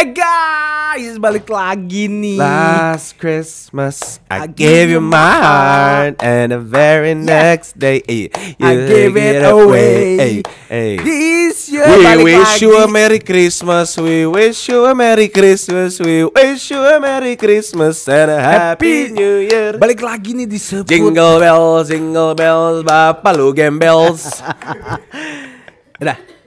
Eh guys, balik lagi nih. Last Christmas I I, gave you my heart and the very next day eh, I you gave it away. Hey, hey. This year We balik wish lagi. you a Merry Christmas. We wish you a Merry Christmas. We wish you a Merry Christmas and a Happy, New Year. Balik lagi nih disebut Jingle bells, jingle bells, bapak lu gembels. Udah.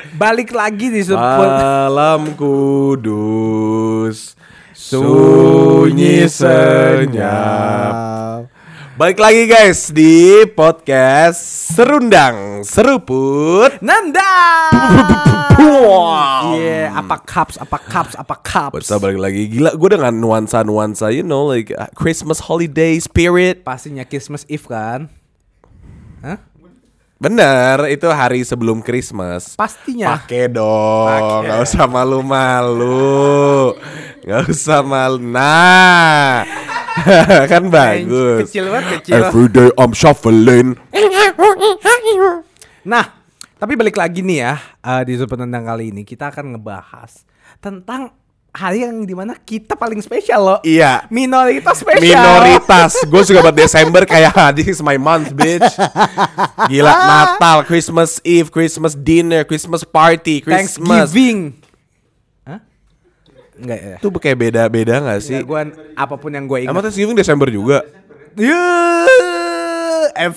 Balik lagi disebut Malam kudus, sunyi senyap. Balik lagi guys di podcast Serundang Seruput. Nanda. Iya, apa cups, apa cups, apa cups. Bisa balik lagi gila gue dengan nuansa-nuansa you know like uh, Christmas holiday spirit. Pastinya Christmas Eve kan? Hah? Bener, itu hari sebelum Christmas. Pastinya. Pakai dong, nggak usah malu-malu, nggak usah malu. Nah, kan bagus. Kecil banget, kecil. Every day I'm shuffling. Nah, tapi balik lagi nih ya eh, di sudut tendang kali ini kita akan ngebahas tentang hari yang di mana kita paling spesial loh. Iya. Minoritas spesial. Minoritas, gue suka buat Desember kayak "Ah, this is my month, bitch. Gila, Natal, Christmas Eve, Christmas dinner, Christmas party, Christmas. Thanksgiving. Hah? Enggak ya. Itu kayak beda-beda gak sih? Enggak, gua apa pun yang gue Emang ingat. Thanksgiving Desember juga? Yeah,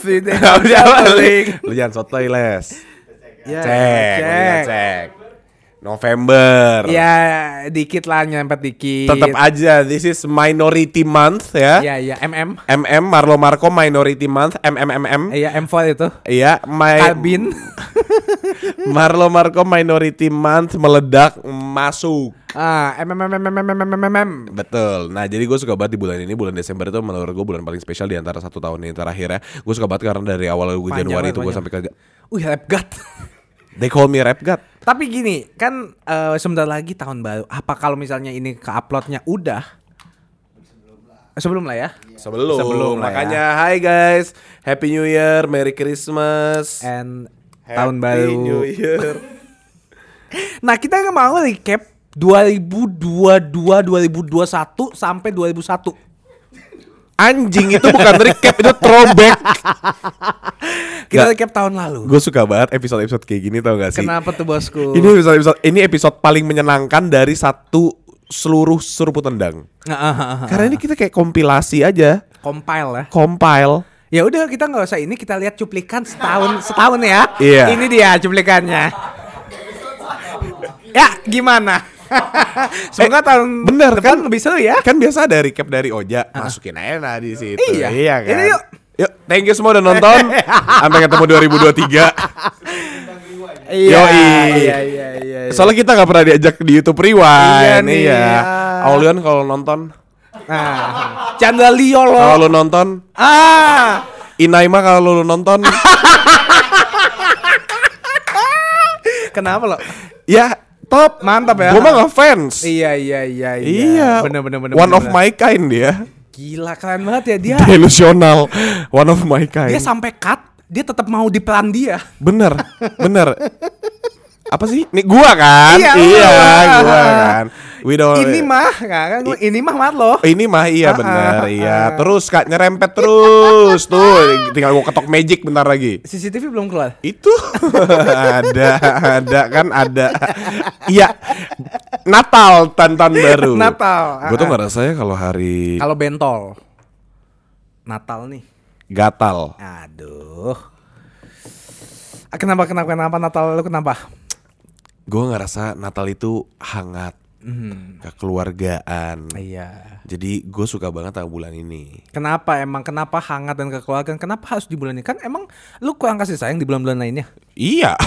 traveling. Lu jangan sotoy les. Ya, cek, cek. cek. November. Ya, dikit lah nyempet dikit. Tetap aja, this is minority month ya. Ya, ya, MM. MM Marlo Marco minority month, MMMM. Iya, M4 itu. Iya, my Kabin. Marlo Marco minority month meledak masuk. Ah, MMMMMMMMM. Betul. Nah, jadi gue suka banget di bulan ini, bulan Desember itu menurut gue bulan paling spesial di antara satu tahun ini terakhir ya. Gue suka banget karena dari awal gue Januari itu gue sampai ke Wih, rap god. They call me rap god. Tapi gini, kan eh, sebentar lagi tahun baru. Apa kalau misalnya ini ke uploadnya udah? Sebelum lah ya. Sebelum, Sebelum lah ya. makanya hi guys, Happy New Year, Merry Christmas, And Happy tahun baru. New Year. Nah, kita nggak mau recap 2022 2021 sampai 2001. Anjing itu bukan recap itu throwback. Kita recap tahun lalu. Gue suka banget episode-episode kayak gini tau gak sih? Kenapa tuh bosku? Ini episode, episode ini episode paling menyenangkan dari satu seluruh seruput tendang. Karena ini kita kayak kompilasi aja, compile ya. compile. Ya udah kita nggak usah ini kita lihat cuplikan setahun setahun ya. Iya. Ini dia cuplikannya. ya gimana? Semoga tahun bener, depan kan? lebih seru ya. Kan biasa ada recap dari Oja, masukin aja nah di situ. Iya. kan? Ini yuk. Yuk, thank you semua udah nonton. Sampai ketemu 2023. Iya, Yoi. iya, iya, iya. Soalnya kita nggak pernah diajak di YouTube Iya Rewind. nih, Iya. iya. Aulion kalau nonton, Nah, Chandra Leo kalau lo. lu nonton, Ah, Inaima kalau lu nonton, kenapa lo? ya top. Mantap ya. Gue mah ngefans. Iya, iya, iya, iya. Iya. Bener, bener, bener. One bener, of bener. my kind dia. Gila keren banget ya dia. Delusional. One of my kind. Dia sampai cut, dia tetap mau di peran dia. Bener, bener. Apa sih? Nih gua kan? Iya, iya gua kan. We don't. Ini mah, kan? gua- Ini mah mat lo. Oh, ini mah iya Ah, ah, iya. ah. Terus kak nyerempet terus tuh. Tinggal gua ketok magic bentar lagi. CCTV belum keluar. Itu ada ada kan ada. Iya. Natal tantan baru. Natal. Gue tuh nggak rasanya kalau hari Kalau bentol. Natal nih. gatal. Aduh. Kenapa kenapa kenapa Natal lu kenapa? Gue ngerasa Natal itu hangat, Hmm. kekeluargaan. Iya. Jadi gue suka banget sama bulan ini. Kenapa emang kenapa hangat dan kekeluargaan? Kenapa harus di bulan ini? Kan emang lu kurang kasih sayang di bulan-bulan lainnya. Iya.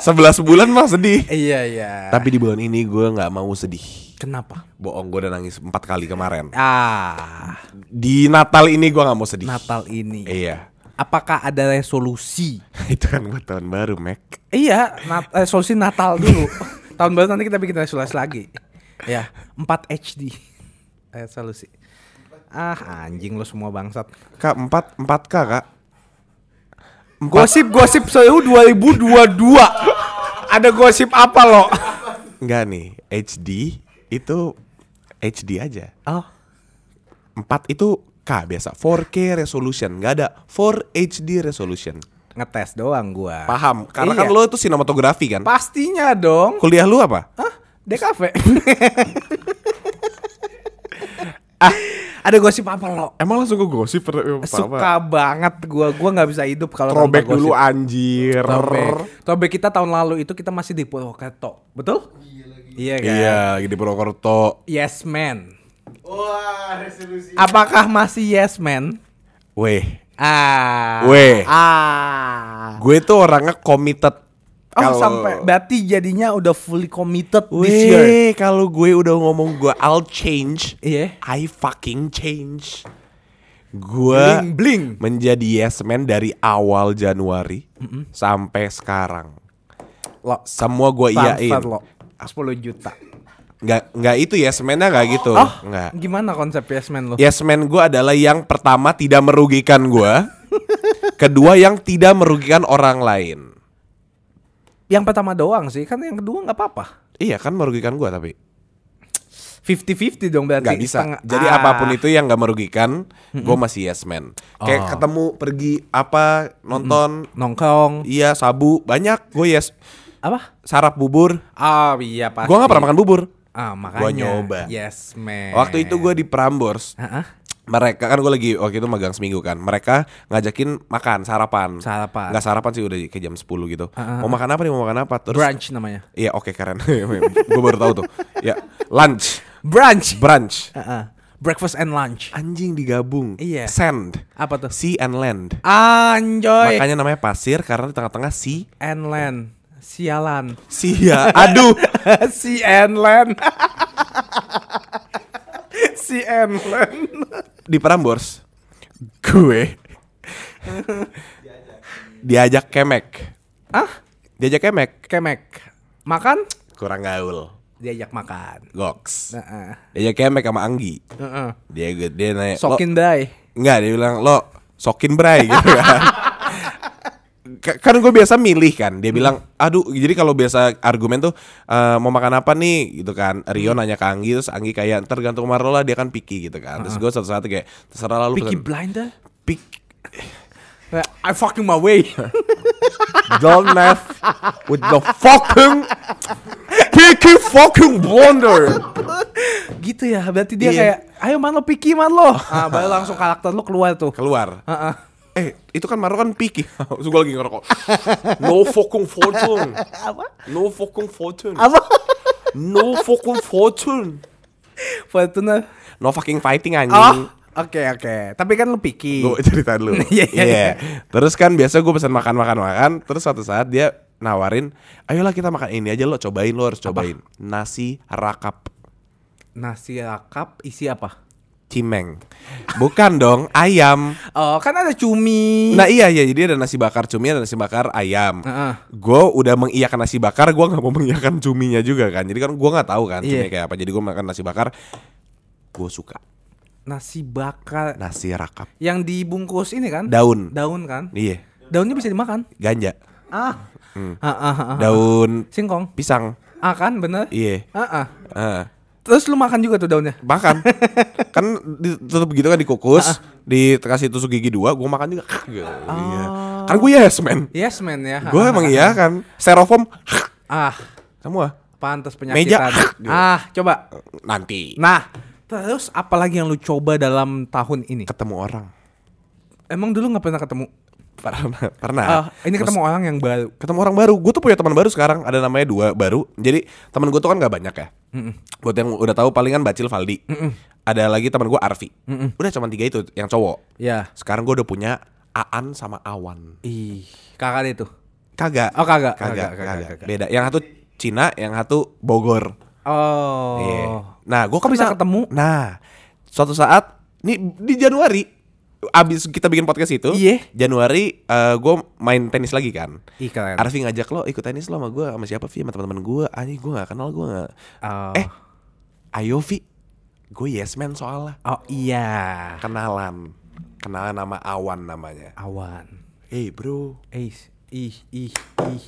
11 bulan mah sedih. Iya iya. Tapi di bulan ini gue nggak mau sedih. kenapa? Bohong, gue udah nangis empat kali kemarin. Ah, Di Natal ini gue nggak mau sedih. Natal ini. Iya. Apakah ada resolusi? Itu kan buat tahun baru, Mac. Iya, nat resolusi Natal dulu. Tahun baru nanti kita bikin resolusi lagi. Ya, 4 HD. Resolusi. Ah, anjing lo semua bangsat. Kak, 4 4K, Kak. Gosip-gosip seru 2022. Ada gosip apa lo? Enggak nih, HD itu HD aja. Oh. 4 itu K biasa, 4K resolution, nggak ada 4 HD resolution. Ngetes doang gua. Paham? Karena Iya. kan lo itu sinematografi kan. Pastinya dong. Kuliah lu apa? Hah? DKV. ah, ada gosip apa lo? Emang langsung ke gosip apa? Suka banget gua. Gua nggak bisa hidup kalau Throwback tanpa dulu gosip. anjir. Throwback. Throwback kita tahun lalu itu kita masih di Purwokerto. Betul? Iya kan? Iya, di Purwokerto. Yes man. Wah, resolusi. Apakah masih yes man? Weh, Ah. Weh. Ah. gue tuh orangnya committed. Oh Kalau- sampai berarti jadinya udah fully committed this year. Kalau gue udah ngomong gue I'll change, Iya. I fucking change. Gue Bling bling. menjadi yes man dari awal Januari sampai sekarang. Lo. Semua gue iyain. Lo. 10 juta. Nggak nggak itu yes man-nya nggak gitu. Oh, Nggak. gimana konsep yes man lo? Yes man gue adalah yang pertama tidak merugikan gue. kedua yang tidak merugikan orang lain. Yang pertama doang sih, kan yang kedua nggak apa-apa. Iya kan merugikan gue tapi 50-50 dong berarti. nggak bisa. Setengah- Jadi Ah. apa pun itu yang nggak merugikan, gue masih yes man. Kayak Oh. ketemu pergi apa nonton, nongkrong. iya sabu banyak gue yes. Apa? Sarap bubur, Oh iya pasti. gue nggak pernah makan bubur. Ah, makanya. Gua nyoba. Yes man. Waktu itu gue di Prambors, Heeh. mereka kan gue lagi waktu itu magang seminggu kan, mereka ngajakin makan sarapan. Sarapan. Nggak sarapan sih udah kayak jam 10 gitu. Mau makan apa nih? Mau makan apa? Terus Brunch namanya. Iya oke keren. gue baru tahu tuh. Ya lunch, Brunch. brunch. Heeh. Breakfast and lunch. Anjing digabung. Iya. Sand, Apa tuh? sea and land. Anjoy. Makanya namanya pasir karena di tengah-tengah sea. and land. Sialan. Sia. Aduh. si land. si land. Di Prambors gue diajak kemek. Ah, Diajak kemek. kemek. Makan? Kurang gaul. Diajak makan. Goks. Heeh. Diajak kemek sama Anggi. Heeh. Dia dia nanya, Sokin dai. Enggak, dia bilang lo sokin bray gitu kan. Ka- kan gue biasa milih kan. Dia bilang, aduh, jadi kalau biasa argumen tuh eh, mau makan apa nih gitu kan. Rio nanya ke Anggi terus Anggi kayak tergantung sama lo lah dia kan picky gitu kan. Terus gue satu-satu kayak terserah lalu Peaky Blinder? pick I fucking my way. don't mess with the fucking picky fucking blunder. gitu ya. Berarti dia Iya. kayak, ayo man lo picky man lo. Ah, baru langsung karakter lo keluar tuh. Keluar. Heeh. Eh, itu kan Maro kan. Terus gue lagi ngerokok. No fucking fortune. Apa? No fucking fortune. Apa? No fucking fortune. Fortuna. No fucking fighting Oh, anjing. oke oke. Tapi kan lo picky. Gue cerita dulu. Iya, iya, iya. Terus kan biasa gue pesan makan makan makan. Terus suatu saat dia nawarin, ayolah kita makan ini aja lo cobain lo harus cobain nasi rakap Nasi rakap isi apa? Cimeng. Bukan dong ayam. Oh, kan ada cumi. Nah iya iya jadi ada nasi bakar cumi ada nasi bakar ayam. Heeh. Gue udah mengiyakan nasi bakar, gue nggak mau mengiyakan cuminya juga kan. Jadi kan gue nggak tahu kan Iya. cuminya kayak apa. Jadi gue makan nasi bakar, gue suka Nasi bakar nasi rakap yang dibungkus ini kan? daun. Daun kan? Iya, Daunnya bisa dimakan. ganja, Ah. Ah, ah, ah, ah. daun Singkong. pisang. Ah kan bener? Iya. Ah, ah. Ah. Terus lu makan juga tuh daunnya? makan kan ditutup gitu kan dikukus dikasih tusuk gigi dua gue makan juga gitu. iya. kan gue yes man Yes man ya. gue emang iya kan styrofoam Ah, semua pantas Meja. penyakitan. ah, coba. nanti Nah, terus apalagi yang lu coba dalam tahun ini? ketemu orang Emang dulu nggak pernah ketemu? Pernah pernah. Ah, ini Terus ketemu orang yang baru. ketemu orang baru. Gue tuh punya teman baru sekarang. Ada namanya dua baru. Jadi teman gue tuh kan nggak banyak ya. Buat yang udah tahu palingan Bacil Valdi. Ada lagi teman gue Arfi. Udah cuma tiga itu yang cowok. Ya. sekarang gue udah punya Aan sama Awan. Ih, kakak itu. kagak. Oh, kagak. kagak, Kagak, kagak, beda. Yang satu Cina yang satu Bogor. Oh. Iya. Nah, gue Kok bisa ketemu? Nah, suatu saat nih di Januari abis kita bikin podcast itu, Iya. Januari gue main tenis lagi kan. Keren. Arfi ngajak lo ikut tenis lo sama gue sama siapa Vi sama teman-teman gue. Anjing gue gak kenal gue gak. Oh. Eh, ayo Vi, gue yes man soalnya Oh iya. kenalan, kenalan nama Awan namanya. Awan. Hey bro, Eh, ih, ih, ih.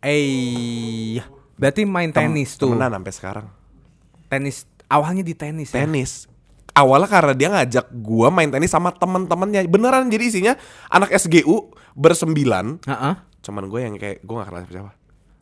Eh. Berarti main tenis tuh. Temenan sampai sekarang. Tenis awalnya di tenis ya. Awalnya karena dia ngajak gua main tenis sama temen-temennya. Beneran jadi isinya anak SGU bersembilan. Heeh. Cuman gue yang kayak gue gak kenal siapa.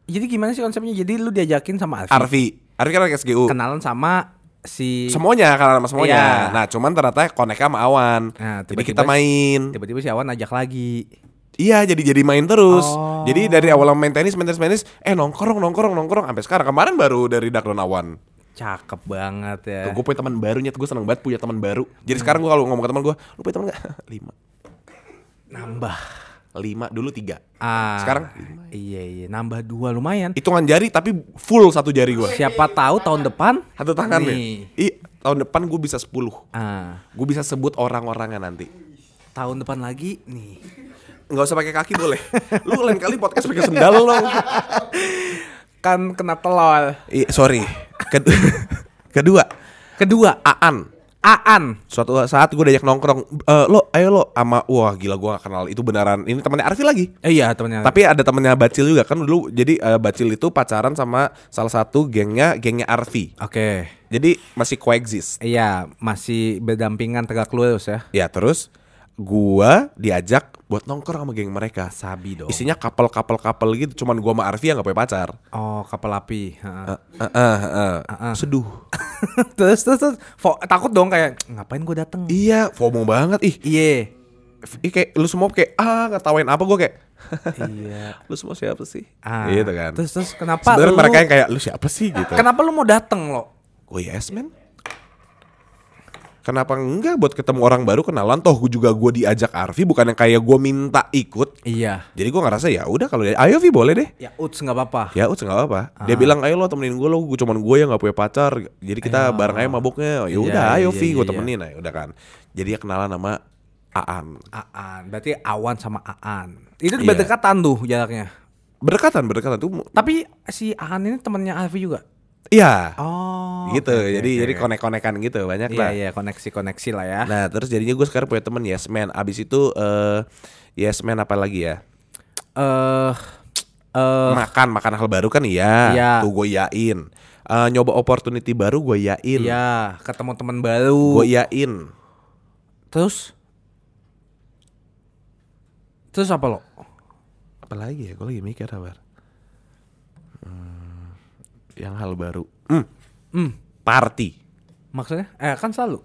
Jadi gimana sih konsepnya? Jadi lu diajakin sama Alfi. Arfi. Arfi kan anak SGU. Kenalan sama si Semuanya karena sama semuanya. Iya. Nah, cuman ternyata koneknya sama Awan. Nah, jadi tiba-tiba kita main. Tiba-tiba si Awan ajak lagi. Iya, jadi jadi main terus. Oh. Jadi dari awal main tenis, main tenis, main tenis, eh nongkrong, nongkrong, nongkrong sampai sekarang. Kemarin baru dari Dakdon Awan. Cakep banget ya. Tuh, gue punya teman baru, nyet gue seneng banget punya teman baru. Jadi sekarang gue kalau ngomong ke teman gue, lu punya teman gak? lima, Nambah. lima dulu tiga. Ah. Sekarang lima. Iya iya, nambah dua lumayan. Hitungan jari tapi full satu jari gue. Siapa tahu tahun depan Satu tangan Nih. nih. Ih, tahun depan gue bisa 10 ah Gue bisa sebut orang-orangnya nanti. tahun depan lagi nih. Nggak usah pakai kaki boleh. Lu lain kali podcast pakai sendal dong. Kan kena telol. Ih, sorry. Kedua, kedua Kedua, Aan. Aan. Suatu saat gue diajak nongkrong, "Eh, lo, ayo lo, sama wah gila gue gak kenal itu beneran. Ini temannya Arfi lagi. Eh, iya temannya. Tapi ada temennya Bacil juga kan dulu. Jadi eh, Bacil itu pacaran sama salah satu gengnya gengnya Arfi. Oke. Jadi masih coexist. Iya, masih berdampingan tegak lurus ya. Ya terus gua diajak buat nongkrong sama geng mereka. Sabi dong. Isinya couple-couple-couple gitu. Cuman gua sama Arfi yang gak punya pacar. Oh, kapal api. Heeh. Eh, eh, eh, eh. Seduh. terus terus, terus fo- takut dong kayak ngapain gue dateng? Iya, FOMO banget ih. Iya. Ih kayak lu semua kayak ah ngetawain apa gua kayak iya. lu semua siapa sih? Ah, Gitu kan. Terus terus kenapa Sebenarnya lu mereka yang kayak lu siapa sih gitu. Kenapa lu mau dateng lo? Gue yes man Kenapa enggak buat ketemu orang baru kenalan Toh gue juga gue diajak Arfi Bukan yang kayak gue minta ikut Iya. Jadi gue ngerasa ya udah kalau Ayo Vi boleh deh Ya uts nggak apa-apa. Ya udah nggak apa Dia bilang ayo lo temenin gue lo gue Cuman gue yang gak punya pacar Jadi kita bareng aja mabuknya Ya Iya, udah ayo iya, Vi gue iya, temenin aja udah kan Jadi ya kenalan sama Aan Aan. Berarti Awan sama Aan. Itu Iya. berdekatan tuh jaraknya. Berdekatan berdekatan tuh Tapi si Aan ini temennya Alfi juga. Iya. Oh. Gitu. oke, Jadi oke, jadi konek-konekan gitu Banyak Iya lah. iya koneksi koneksi lah ya. Nah terus jadinya gue sekarang punya temen Yes Man. Abis itu eh Yes Man apa lagi ya? Eh eh makan makan hal baru kan? Iya. Iya. tuh gue yain Eh, nyoba opportunity baru gue yain iya ketemu teman baru. gue yain Terus? Terus apa lo? apa lagi ya? Gue lagi mikir apa yang hal baru hmm, Hmm, party maksudnya? Eh kan selalu.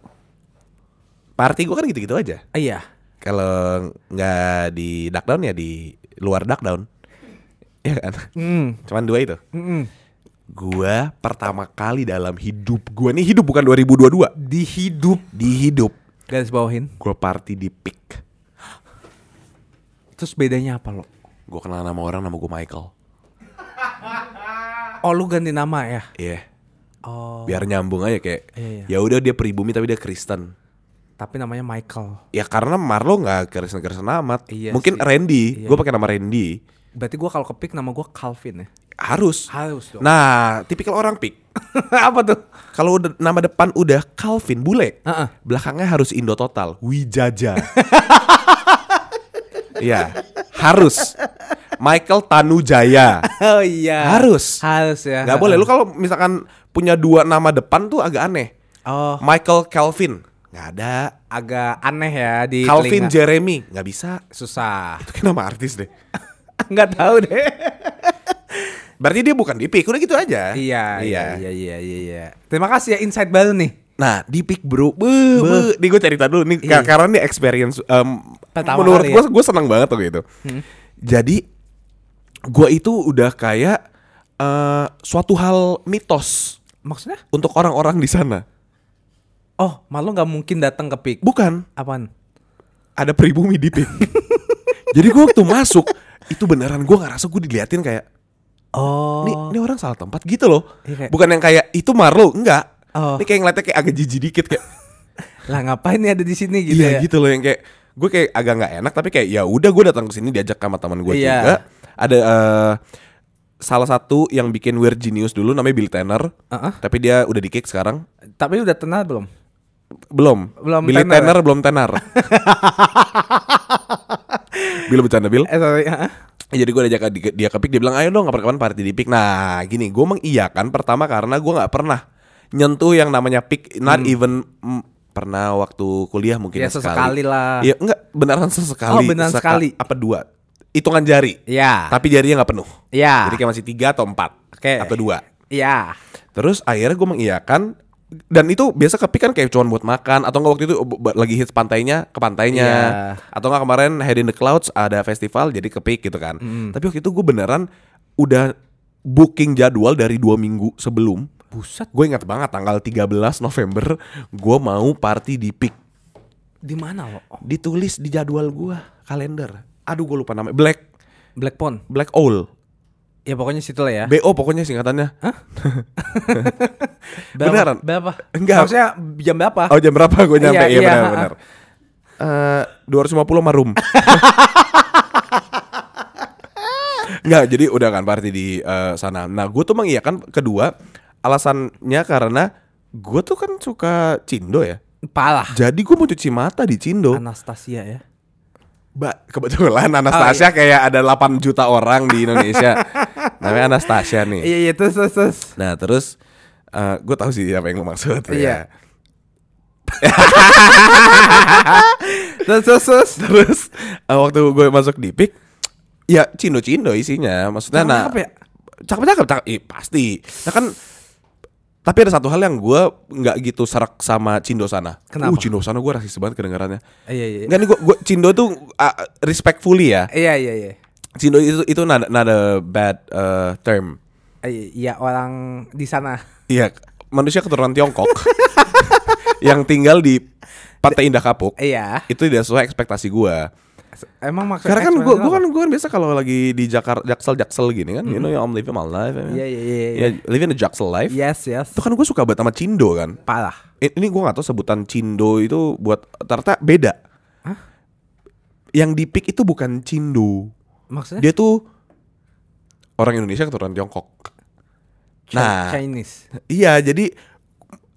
party gue kan gitu-gitu aja Ah, iya. kalau nggak di duckdown ya di luar duckdown ya kan Hmm. cuman dua itu Mm-mm. Gua pertama kali dalam hidup gua nih hidup bukan 2022 Di hidup di hidup garis bawahin. gua party di pick Terus bedanya apa lo? gua kenal nama orang nama gua Michael Oh lu ganti nama ya? iya Oh. biar nyambung aja kayak Iya, iya. ya udah dia pribumi tapi dia Kristen Tapi namanya Michael. ya karena Marlo nggak Kristen Kristen amat Iya mungkin sih. Randy Iya. gue pakai nama Randy Berarti gua kalau kepik nama gua Calvin ya. harus Harus dong. nah tipikal orang pick apa tuh? kalau nama depan udah Calvin bule Heeh. belakangnya harus Indo total Wijaja Iya harus Michael Tanujaya Oh iya. Harus. Harus ya. nggak boleh lu kalau misalkan punya dua nama depan tuh agak aneh Oh, Michael Calvin nggak ada agak aneh ya di Calvin telinga. Jeremy nggak bisa susah. itu kan nama artis deh Nggak tahu deh. berarti dia bukan di pick udah gitu aja iya, iya, iya, iya, iya, iya. Terima kasih ya insight baru nih. Nah di pick bro, be, be. Nih gue cerita dulu nih Iya. karena ini experience. em, Pertama menurut gue, ya? gue senang banget tuh gitu. Jadi gue itu udah kayak eh, suatu hal mitos Maksudnya? untuk orang-orang di sana. Oh, malu nggak mungkin datang ke pik. Bukan Apaan? ada pribumi di pick. Jadi gue waktu masuk itu beneran gue ngerasa gue diliatin kayak Oh. nih ini orang salah tempat gitu loh. Kayak- Bukan yang kayak itu Marlo, enggak. Oh. Ini kayak ngeliatnya kayak agak jijik dikit kayak Lah ngapain nih ada di sini gitu iya ya? gitu loh yang kayak gue kayak agak nggak enak tapi kayak ya udah gue datang ke sini diajak sama teman gue Iya. juga ada eh, salah satu yang bikin Weird Genius dulu namanya Bill Tanner Uh-uh. tapi dia udah di kick sekarang Tapi udah tenang belum? belum Belum Billy tenar Tanner belum tenar Bill bercanda Bill Eh sorry. uh-uh. Jadi gue ajak dia, dia ke pik, dia bilang ayo dong kapan-kapan party di pik. Nah gini, gue mengiyakan pertama karena gue nggak pernah nyentuh yang namanya pik, not even mm, pernah waktu kuliah mungkin Hmm. Ya, sesekali lah. Iya enggak beneran sesekali. Oh, beneran sekali. Apa dua? Hitungan jari. Iya. Tapi jarinya nggak penuh. Iya. Jadi kayak masih tiga atau empat. Oke. Atau dua. Iya. Terus akhirnya gue mengiyakan dan itu biasa ke pik kan kayak cuma buat makan atau nggak waktu itu lagi hits pantainya ke pantainya Iya. atau nggak kemarin Head in the Clouds ada festival jadi ke pik gitu kan Hmm. tapi waktu itu gue beneran udah booking jadwal dari dua minggu sebelum Buset. gue ingat banget tanggal 13 November gue mau party di pik Di mana lo? ditulis di jadwal gue kalender aduh gue lupa namanya Black Black Pond. Black Owl Ya pokoknya situ lah ya. BO pokoknya singkatannya Berapa- beneran? Berapa? Enggak. Maksudnya jam berapa? Oh jam berapa gue nyampe? Iya, Iya iya. benar benar. Eh 250 sama room. Enggak, jadi udah kan party di eh, sana. Nah, gue tuh mengiyakan kedua alasannya karena gue tuh kan suka Cindo ya. Parah. Jadi gue mau cuci mata di Cindo. Anastasia ya. Mbak, kebetulan Anastasia kayak ada 8 juta orang di Indonesia. Namanya Anastasia nih. Iya iya terus terus terus. Nah, terus eh gue tahu sih apa yang lo maksud Iya. ya. Terus terus terus. Terus eh, waktu gue masuk di PIK ya cindo-cindo isinya. Maksudnya nah Cakep ya? Cakep-cakep, cakep. Pasti. Nah kan tapi ada satu hal yang gue nggak gitu serak sama Cindo sana. Kenapa? Uh, Cindo sana gue rasis banget kedengarannya. Iya iya. Enggak nih gue, gue Cindo tuh uh, respectfully ya. Iya iya iya. Cindo itu itu not, not a bad uh, term. Eh, Iya orang di sana. Iya, manusia keturunan Tiongkok yang tinggal di Pantai Indah Kapuk. Iya. Itu tidak sesuai ekspektasi gue. Emang maksudnya Karena kan gue gue kan gue kan biasa kalau lagi di Jakarta Jaksel Jaksel gini kan, you know I'm living my life. ya. Iya, iya, iya, Ya, iya. living the Jaksel life. Yes yes. Itu kan gue suka banget sama Cindo kan. Parah. Ini gue gak tahu sebutan Cindo itu buat ternyata beda. Yang di pick itu bukan Cindo. Maksudnya? Dia tuh orang Indonesia keturunan Tiongkok. Nah, Chinese. iya jadi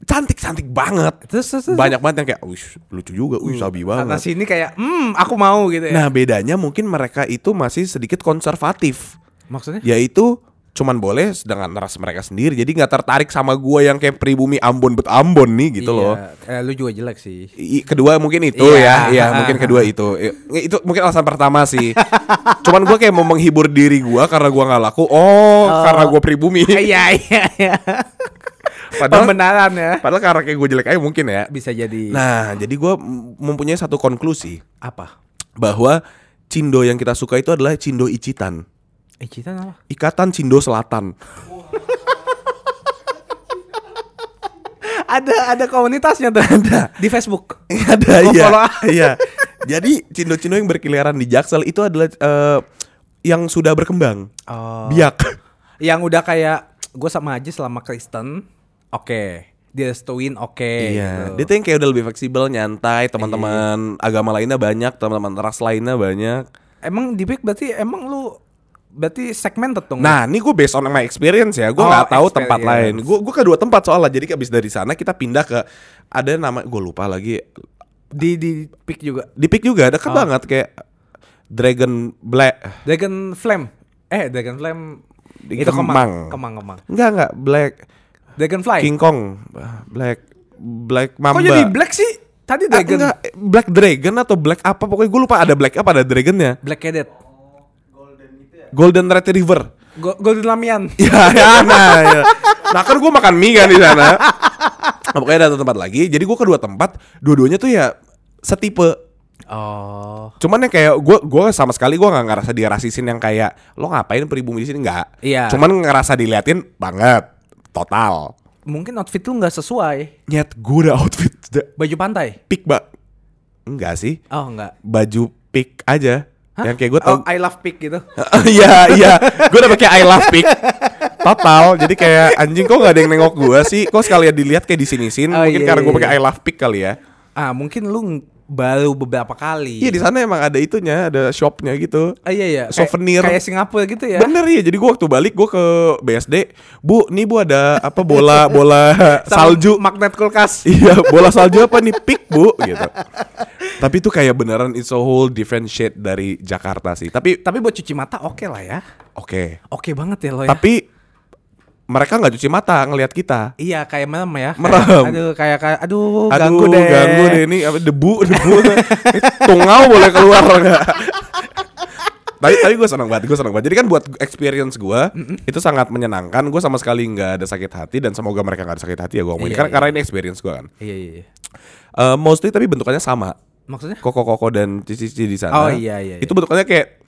cantik cantik banget. Terus terus. terus. Banyak banget yang kayak, wih lucu juga, wih sabi Karena banget. sini kayak, hmm, aku mau gitu ya. Nah bedanya mungkin mereka itu masih sedikit konservatif. Maksudnya? yaitu cuman boleh dengan ras mereka sendiri jadi nggak tertarik sama gua yang kayak pribumi Ambon bet Ambon nih gitu Iya. loh Eh, lu juga jelek sih. I- kedua mungkin itu Iya. ya iya mungkin kedua itu I- itu mungkin alasan pertama sih cuman gua kayak mau menghibur diri gua karena gua nggak laku oh, karena gua pribumi Iya iya iya. Padahal Pembenaran ya. padahal karena kayak gue jelek aja mungkin ya Bisa jadi nah jadi gua m- mempunyai satu konklusi apa? bahwa Cindo yang kita suka itu adalah Cindo Icitan cita apa? Ikatan Cindo Selatan Ada ada komunitasnya tuh. Ada di Facebook. ada Oh, iya iya jadi cindo-cindo yang berkeliaran di Jaksel itu adalah eh, yang sudah berkembang Oh. biak Yang udah kayak gue sama aja selama Kristen. Oke. Direstuin oke. iya gitu. dia tuh yang kayak udah lebih fleksibel nyantai teman-teman agama lainnya banyak teman-teman ras lainnya banyak Emang di Big berarti emang lu berarti segmented dong. nah ini gue based on my experience ya gue Oh, nggak tahu tempat lain gue gue ke dua tempat soalnya jadi abis dari sana kita pindah ke ada nama gue lupa lagi di di Pick juga. di pick juga deket Oh. banget kayak Dragon Black Dragon Flame. Eh, Dragon Flame itu Kemang. kemang. Kemang kemang. enggak enggak Black Dragonfly. King Kong Black Black Mamba Kok jadi black sih? Tadi Ah, Dragon. enggak, Black Dragon atau Black apa pokoknya gue lupa ada Black apa ada Dragonnya Black Cadet. Golden Retriever Go Golden Lamian. ya, ya nah ya. nah kan gue makan mie kan di sana Nah, pokoknya ada tempat lagi jadi gue ke dua tempat dua-duanya tuh ya setipe Oh. cuman yang kayak gue gue sama sekali gue nggak ngerasa dia rasisin yang kayak lo ngapain pribumi di sini nggak Iya. cuman ngerasa diliatin banget total Mungkin outfit lu nggak sesuai. nyet gue udah outfit Baju pantai. pick mbak enggak sih Oh, enggak. baju pick aja Hah? yang kayak gue Oh, tau I love pick gitu. Iya iya, gue udah pakai I love pick total. Jadi kayak anjing kok gak ada yang nengok gue sih? Kok sekalian dilihat kayak di sini sin? Oh, Mungkin iya, karena gue iya, pakai iya. I love pick kali ya. Ah, mungkin lu baru beberapa kali. Iya di sana emang ada itunya, ada shopnya gitu. Ah, iya iya. Kayak- Souvenir. Kayak, Singapura gitu ya. Bener ya, jadi gua waktu balik gua ke BSD, Bu, nih Bu ada apa bola bola salju. magnet kulkas. Iya, bola salju apa nih pick bu gitu. Tapi itu kayak beneran it's a whole different shade dari Jakarta sih. Tapi Tapi buat cuci mata oke lah ya. oke. Oke banget ya lo ya. Tapi mereka nggak cuci mata ngelihat kita. Iya kayak merem ya. Merem. aduh kayak kayak aduh, Aduh, ganggu deh. ganggu deh ini apa debu debu. Tungau boleh keluar nggak? tapi tapi gue senang banget, gue senang banget. Jadi kan buat experience gue itu sangat menyenangkan. Gue sama sekali nggak ada sakit hati dan semoga mereka nggak ada sakit hati ya gue ngomong ini Iya, karena iya. karena ini experience gue kan. Iya iya. iya. Eh, mostly tapi bentukannya sama. Maksudnya? koko-koko dan cici-cici di sana. Oh, iya, iya, Itu bentukannya kayak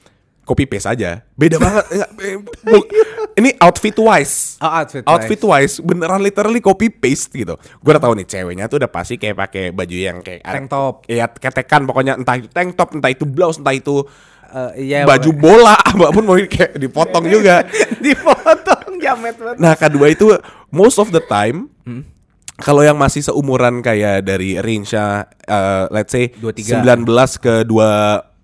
copy paste aja. Beda banget. Enggak, eh, ini outfit wise. Oh, outfit Outfit wise beneran literally copy paste gitu. Gue udah tahu nih ceweknya tuh udah pasti kayak pakai baju yang kayak Tank top. Iya, ketekan pokoknya entah itu tank top, entah itu blouse, entah itu Eh, iya, baju bola apa pun mau kayak dipotong juga. dipotong jamet banget. Nah, kedua itu most of the time Hmm. kalau yang masih seumuran kayak dari range-nya eh, let's say 23. 19 ke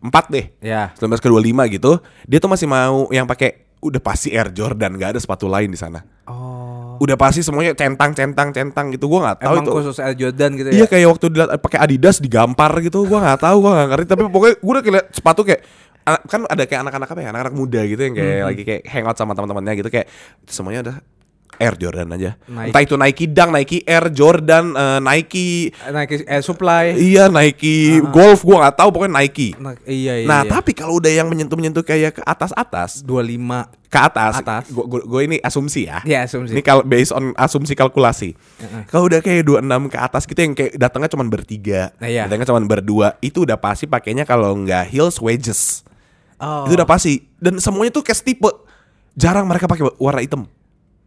24 deh. Ya. 19 ke 25 gitu, dia tuh masih mau yang pakai udah pasti Air Jordan, gak ada sepatu lain di sana. Oh. Udah pasti semuanya centang centang centang gitu. Gua nggak tahu Emang itu. khusus Air Jordan gitu Iya ya. kayak waktu dilihat pakai Adidas digampar gitu, gua nggak tahu, gua nggak ngerti. Tapi pokoknya gua udah kayak sepatu kayak kan ada kayak anak-anak apa ya, anak-anak muda gitu yang kayak Hmm. lagi kayak hangout sama teman-temannya gitu kayak semuanya udah Air Jordan aja. Nike. Entah itu Nike Dunk, Nike Air Jordan, eh, Nike Nike Air Supply. iya Nike Golf, gua nggak tahu pokoknya Nike. Iya iya. Nah, iya. tapi kalau udah yang menyentuh-menyentuh kayak ke atas-atas, 25 ke atas, Atas. gue ini asumsi ya. Iya, asumsi. Ini kalau based on asumsi kalkulasi. Kalau udah kayak 26 ke atas gitu yang kayak datangnya cuma bertiga, Nah, iya. datangnya cuma berdua, itu udah pasti pakainya kalau nggak heels wedges. Oh. Itu udah pasti. Dan semuanya tuh kayak tipe. Jarang mereka pakai warna hitam.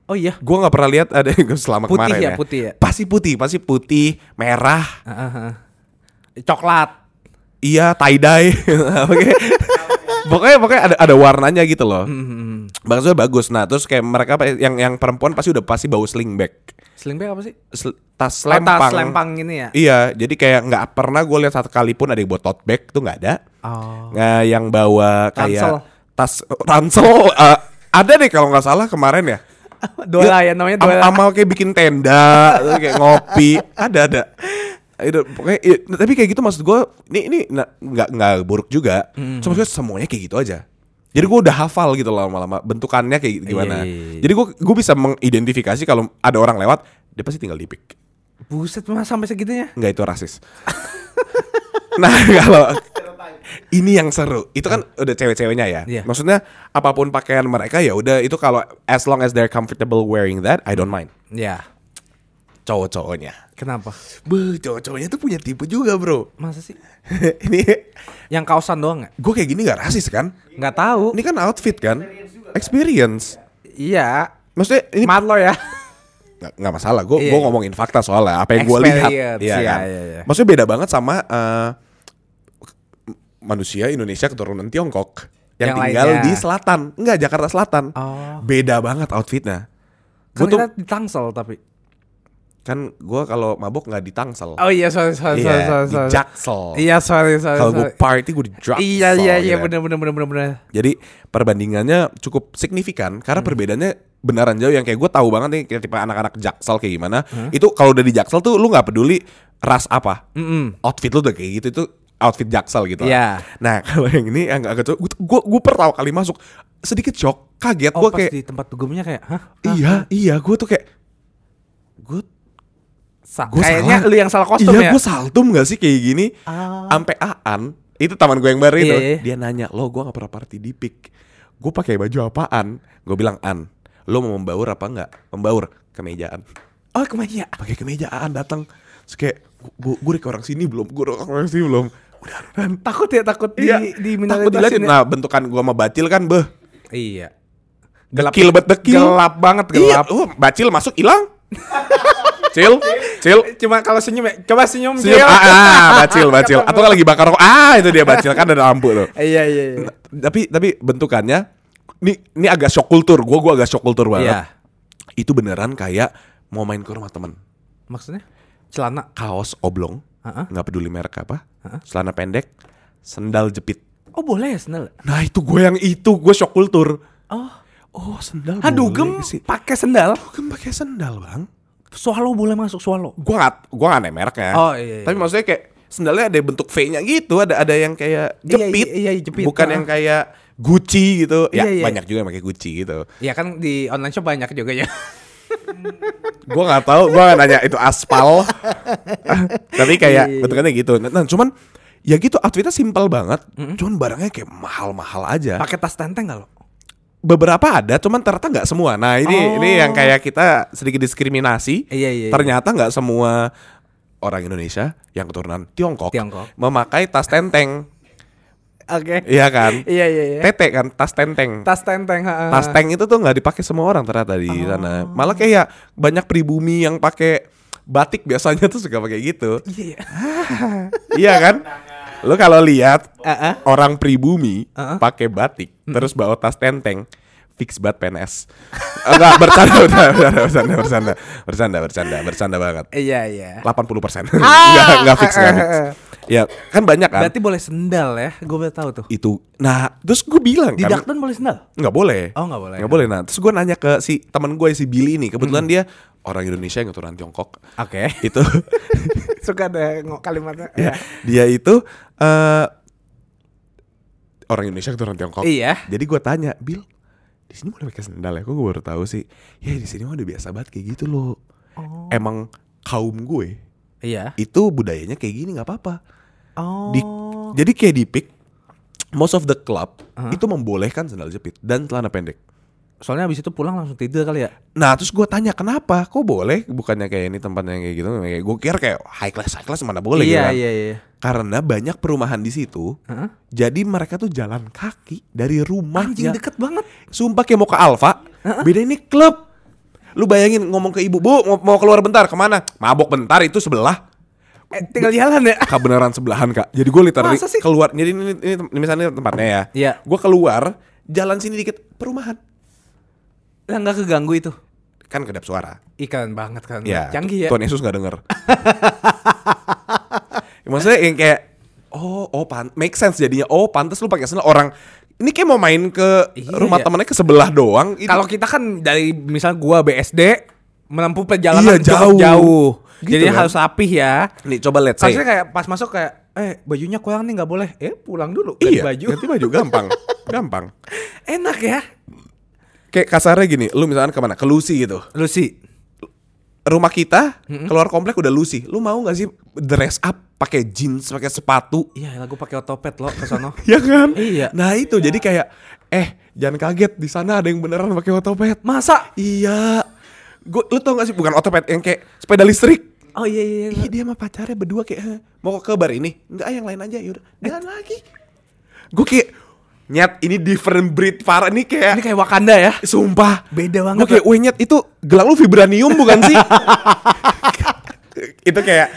Oh iya. Gua nggak pernah lihat ada yang selama Putih kemarin ya, ya. putih ya? Pasti putih, pasti putih, merah, heeh. Coklat. iya tie dye. Oke. pokoknya pokoknya ada ada warnanya gitu loh. Hmm. Maksudnya bagus. Nah, terus kayak mereka apa- yang yang perempuan pasti udah pasti bau sling bag. Sling bag apa sih? Sel- tas Oh, tas lempang. lempang gini ya. Iya, jadi kayak nggak pernah gue lihat satu kali pun ada yang bawa tote bag tuh nggak ada. Oh. Nggak yang bawa kayak Ransel. tas ransel eh, ada deh kalau nggak salah kemarin ya. Dola ya namanya Am- dola. Amal kayak bikin tenda, kayak ngopi, ada ada. Itu pokoknya iya, tapi kayak gitu maksud gue ini ini nggak nggak buruk juga. Hmm. Cuma maksudnya semuanya kayak gitu aja. Jadi gue udah hafal gitu loh lama-lama bentukannya kayak gimana. Iya, iya, iya. Jadi gue gue bisa mengidentifikasi kalau ada orang lewat dia pasti tinggal di pick. Buset mas sampai segitunya. Nggak itu rasis. nah kalau ini yang seru, itu kan udah cewek-ceweknya ya. Iya. Maksudnya apa pun pakaian mereka ya udah itu kalau as long as they're comfortable wearing that, I don't mind. Ya. Cowok-cowoknya. Kenapa? Beuh, cowok-cowoknya tuh punya tipe juga bro. Masa sih? ini Yang kausan doang nggak? gue kayak gini gak rasis kan? Nggak tahu. Ini kan outfit kan? Experience. Iya. Maksudnya ini Mat lo ya. nggak masalah. Gue Iya, gue iya. ngomongin fakta soalnya apa yang gue lihat. Experience, Iya iya, kan? iya, iya. Maksudnya beda banget sama eh, manusia Indonesia keturunan Tiongkok yang, Yang tinggal lainnya. di selatan. Enggak Jakarta Selatan. Oh. Beda banget outfitnya. Kan tuh kita di Tangsel tapi. kan gue kalau mabok nggak di Tangsel. Oh iya sorry sorry Iya, sorry sorry. di sorry. Jaksel. Iya sorry sorry. Kalau gue party gue di Jaksel. Iya iya iya gitu. benar benar benar benar benar. Jadi perbandingannya cukup signifikan karena Hmm. perbedaannya beneran jauh yang kayak gue tahu banget nih kayak tipe anak-anak jaksel kayak gimana. Hmm. Itu kalau udah di jaksel tuh lu nggak peduli ras apa, Mm-mm. outfit lu udah kayak gitu itu outfit jaksel gitu. Iya. Nah kalau yang ini yang agak gue gue gue pertama kali masuk sedikit shock, kaget Oh gue kayak di tempat dugumnya kayak, hah? iya iya gue tuh kayak gue Sa- Gua Kayaknya salah. lu yang salah kostum iya, ya. gue saltum gak sih kayak gini? Ah. Ampe Aan, itu taman gue yang baru itu. Iya, iya. Dia nanya, lo gue gak pernah party di pik. Gue pakai baju apaan? Gue bilang, An, lo mau membaur apa enggak? Membaur, kemejaan. Oh kemeja. Pakai kemejaan datang. Terus kayak, gue gue ke orang sini belum? Gue orang sini belum? Udah. Takut ya takut di Iya, di takut minoritas diliatin. Nah, bentukan gue sama Bacil kan, beh. Iya. Dekil bet dekil. Gelap banget Iya, gelap. uh, Bacil masuk hilang. Cil, Cil, Cuma kalau senyum ya, coba senyum, Senyum, Cil. ah, ah, bacil, bacil. Atau lagi bakar rokok, ah itu dia bacil kan ada lampu tuh. Iya iya iya. Tapi tapi bentukannya, ini ini agak shock kultur. Gua gua agak shock kultur banget. Iya. Itu beneran kayak mau main ke rumah temen. Maksudnya celana. Kaos oblong, Heeh. nggak peduli merek apa, celana pendek, sendal jepit. Oh boleh sendal. Nah itu gue yang itu gue shock kultur. Oh. Oh sendal. Aduh gem pakai sendal. Dugem pakai sendal bang. Swallow boleh masuk swallow. Gue nggak gue nggak naik mereknya. Oh, iya, iya. Tapi maksudnya kayak sendalnya ada bentuk V-nya gitu, ada ada yang kayak Iya, jepit, iya, iya, jepit. bukan Ah. yang kayak Gucci gitu. Ya Iya, iya. banyak juga yang pakai Gucci gitu. Ya kan di online shop banyak juga ya. gue nggak tahu, gue nggak nanya itu aspal. Tapi kayak Iya, bentukannya gitu. Nah, nah, cuman ya gitu outfitnya simpel banget. Cuman barangnya kayak mahal-mahal aja. Pakai tas tenteng gak lo? Beberapa ada, cuman ternyata nggak semua. Nah ini Oh. ini yang kayak kita sedikit diskriminasi. Iya, iya, iya. Ternyata nggak semua orang Indonesia yang keturunan Tiongkok, Tiongkok. memakai tas tenteng. Oke. Iya kan? Iya iya iya. Tete kan, tas tenteng. Tas tenteng. ha. Tas tank itu tuh nggak dipakai semua orang ternyata di Oh. sana. Malah kayak banyak pribumi yang pakai batik biasanya tuh suka pakai gitu. Iya iya. iya kan? Lu kalau lihat Heeh. orang pribumi Uh-uh. pakai batik terus bawa tas tenteng fix banget PNS. Enggak bercanda, bercanda, bercanda, bercanda, bercanda, bercanda, bercanda banget. Iya iya. 80 persen, Ah! nggak nggak fix nggak fix. Ya kan banyak kan Berarti boleh sendal ya? Gue baru tahu tuh. itu. Nah terus gue bilang Di kan Dakton boleh sendal? nggak boleh. Oh, nggak boleh. Nggak boleh. Nah terus gue nanya ke si teman gue si Billy ini, kebetulan dia orang Indonesia yang keturunan Tiongkok. Oke. Itu Suka ada ngok kalimatnya. ya, dia itu eh orang Indonesia keturunan Tiongkok. Iya. Jadi gue tanya, Bill, di sini boleh pakai sendal ya? Kok gue baru tahu sih. Ya di sini mah udah biasa banget kayak gitu loh. Oh. Emang kaum gue Iya. itu budayanya kayak gini nggak apa-apa. Oh. Di, jadi kayak di pick, most of the club itu membolehkan sendal jepit dan celana pendek. Soalnya abis itu pulang langsung tidur kali ya? Nah terus gue tanya kenapa? Kok boleh? Bukannya kayak ini tempatnya kayak gitu? Kayak gue kira kayak high class high class mana boleh gitu iya, kan? iya iya Karena banyak perumahan di situ. Heeh. Jadi mereka tuh jalan kaki dari rumah Anjing deket banget. Sumpah kayak mau ke Alfa, beda ini klub. Lu bayangin ngomong ke ibu, bu mau, keluar bentar ke mana? Mabok bentar itu sebelah. Eh, tinggal jalan ya? Kak beneran sebelahan kak. Jadi gue literally keluar. Jadi ini, ini, ini misalnya tempatnya ya. Iya. Gue keluar, jalan sini dikit perumahan. Lah nggak keganggu itu. Kan kedap suara. Ikan banget kan. Ya, Canggih ya. Tuhan Yesus gak denger. Ya, Maksudnya yang kayak oh oh pan make sense jadinya. Oh pantas lu pakai sendal orang ini kayak mau main ke Iya, rumah iya. temennya ke sebelah doang. Itu- Kalau kita kan dari misal gua BSD menempuh perjalanan Iya, jauh. jauh. Gitu Jadi kan? harus rapih ya. nih coba let's say. Harusnya kayak pas masuk kayak eh bajunya kurang nih nggak boleh. Eh pulang dulu ganti iya, baju. ganti baju gampang, gampang. Enak ya. Kayak kasarnya gini, lu misalkan ke mana? Ke Lucy gitu. Lucy. Rumah kita keluar komplek udah Lucy. Lu mau nggak sih dress up pakai jeans, pakai sepatu? Iya, lagu pakai otopet lo ke sono. Ya kan? Iya. Nah itu jadi kayak eh jangan kaget di sana ada yang beneran pakai otopet. Masa? Iya. Gue lu tau gak sih bukan otopet yang kayak sepeda listrik. Oh iya iya. iya. Iya dia sama pacarnya berdua kayak "Heh, mau ke bar ini. Enggak yang lain aja yaudah. Jalan lagi. Gue kayak nyet ini different breed parah nih kayak Ini kayak Wakanda ya. sumpah Beda banget, Gue kayak weh nyet itu gelang lu vibranium bukan sih? itu kayak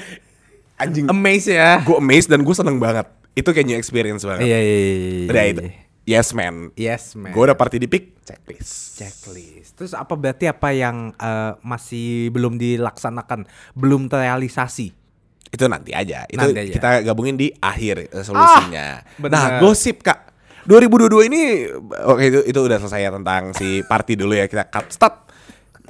anjing. Amaze ya. Gue amazed dan gue seneng banget. Itu kayak new experience banget. Iya iya iya. Udah itu. Yes man. Yes man. Gue udah party di pick checklist. checklist. Terus apa berarti apa yang eh, masih belum dilaksanakan, belum terrealisasi? Itu nanti aja. Itu Nanti aja. kita gabungin di akhir eh, solusinya. Ah, bener. nah, gosip Kak. 2022 ini oke itu itu udah selesai ya tentang si party dulu ya kita cut stop.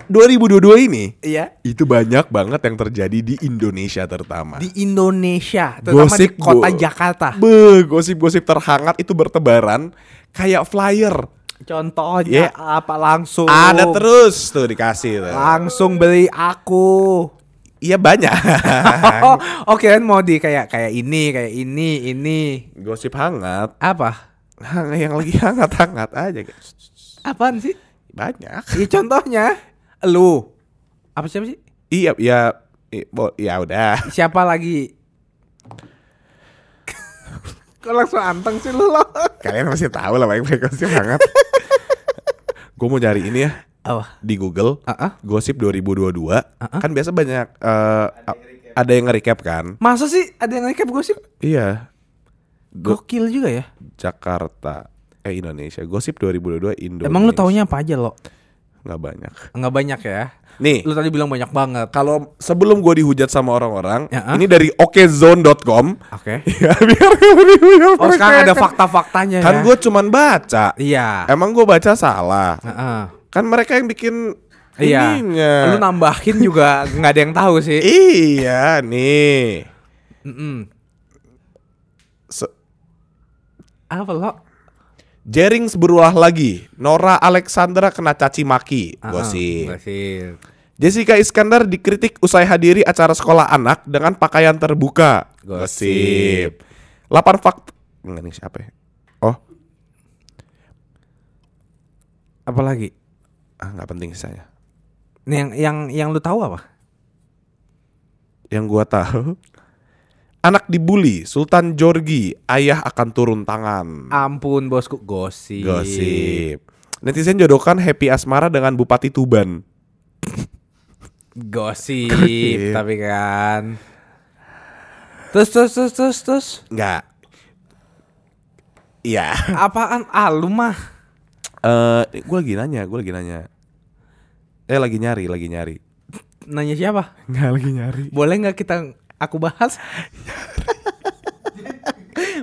2022 ini Iya. itu banyak banget yang terjadi di Indonesia terutama. Di Indonesia, terutama di kota go- Jakarta. Be, gosip-gosip terhangat itu bertebaran kayak flyer. Contohnya Iya. apa langsung? Ada terus tuh dikasih tuh. Langsung beli aku. Iya banyak. oh, oke kan mau di kayak kayak ini, kayak ini, ini. Gosip hangat. Apa? Hang- yang lagi hangat-hangat aja guys. Apaan sih? Banyak. Iya contohnya lu. Apa siapa sih? Iya, ya i- bo- ya udah. Siapa lagi? Kok langsung anteng sih lu lo? Kalian masih tahu lah baik-baik gosip hangat. Gue mau cari ini ya Apa? di Google. Ah, ah. Gosip 2022. Kan biasa banyak eh, a- ada yang nge-recap kan? Masa sih ada yang recap gosip? Iya. Go- Gokil juga ya. Jakarta eh Indonesia. Gosip 2022 Indonesia. Emang lu taunya apa aja lo? nggak banyak. Nggak banyak ya. Nih, Lu tadi bilang banyak banget. kalau sebelum gue dihujat sama orang-orang, Ya, ah? ini dari okezone.com. Oke. ya, biar dihujat Oh sekarang ada fakta-faktanya Kan ya. gue cuman baca. Iya. Emang gue baca salah. Heeh. Kan mereka yang bikin Iya. ininya. Lu nambahin juga nggak ada yang tahu sih. Iya, nih. Mm-mm. Se- Apa lo? Jerings berulah lagi. Nora Alexandra kena caci maki. Ah, Gosip. Gosip. Jessica Iskandar dikritik usai hadiri acara sekolah anak dengan pakaian terbuka. Gosip. 8 fakta. Enggak nih siapa ya? Oh, Apa lagi? ah nggak penting sisanya. Nih yang yang yang lu tahu apa? Yang gua tahu Anak dibully, Sultan Jorgi, ayah akan turun tangan. Ampun bosku, gosip. Gosip. Netizen jodohkan Happy Asmara dengan Bupati Tuban. Gosip, Gosip. tapi kan. Terus terus terus terus terus. Enggak. Iya. Apaan? Ah lu mah. Eh, gue lagi nanya, gue lagi nanya. Eh lagi nyari, lagi nyari. Nanya siapa? Enggak lagi nyari. Boleh nggak kita aku bahas?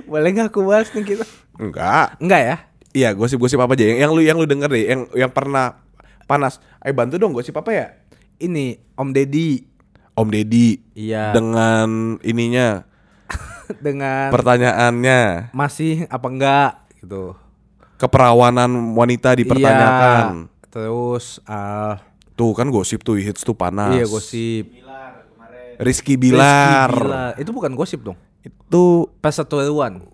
Boleh nggak aku bahas nih kita? Enggak. Enggak ya? Iya, gosip-gosip apa aja yang, yang lu yang lu denger deh, yang yang pernah panas. Ayo bantu dong gosip apa ya? Ini Om Deddy Om Deddy Iya. dengan ininya dengan pertanyaannya masih apa enggak gitu. keperawanan wanita dipertanyakan. Iya. Terus ah Tuh kan gosip tuh hits tuh panas. iya gosip. Rizky Bilar. Bilar. Itu bukan gosip dong. Itu Persatuan.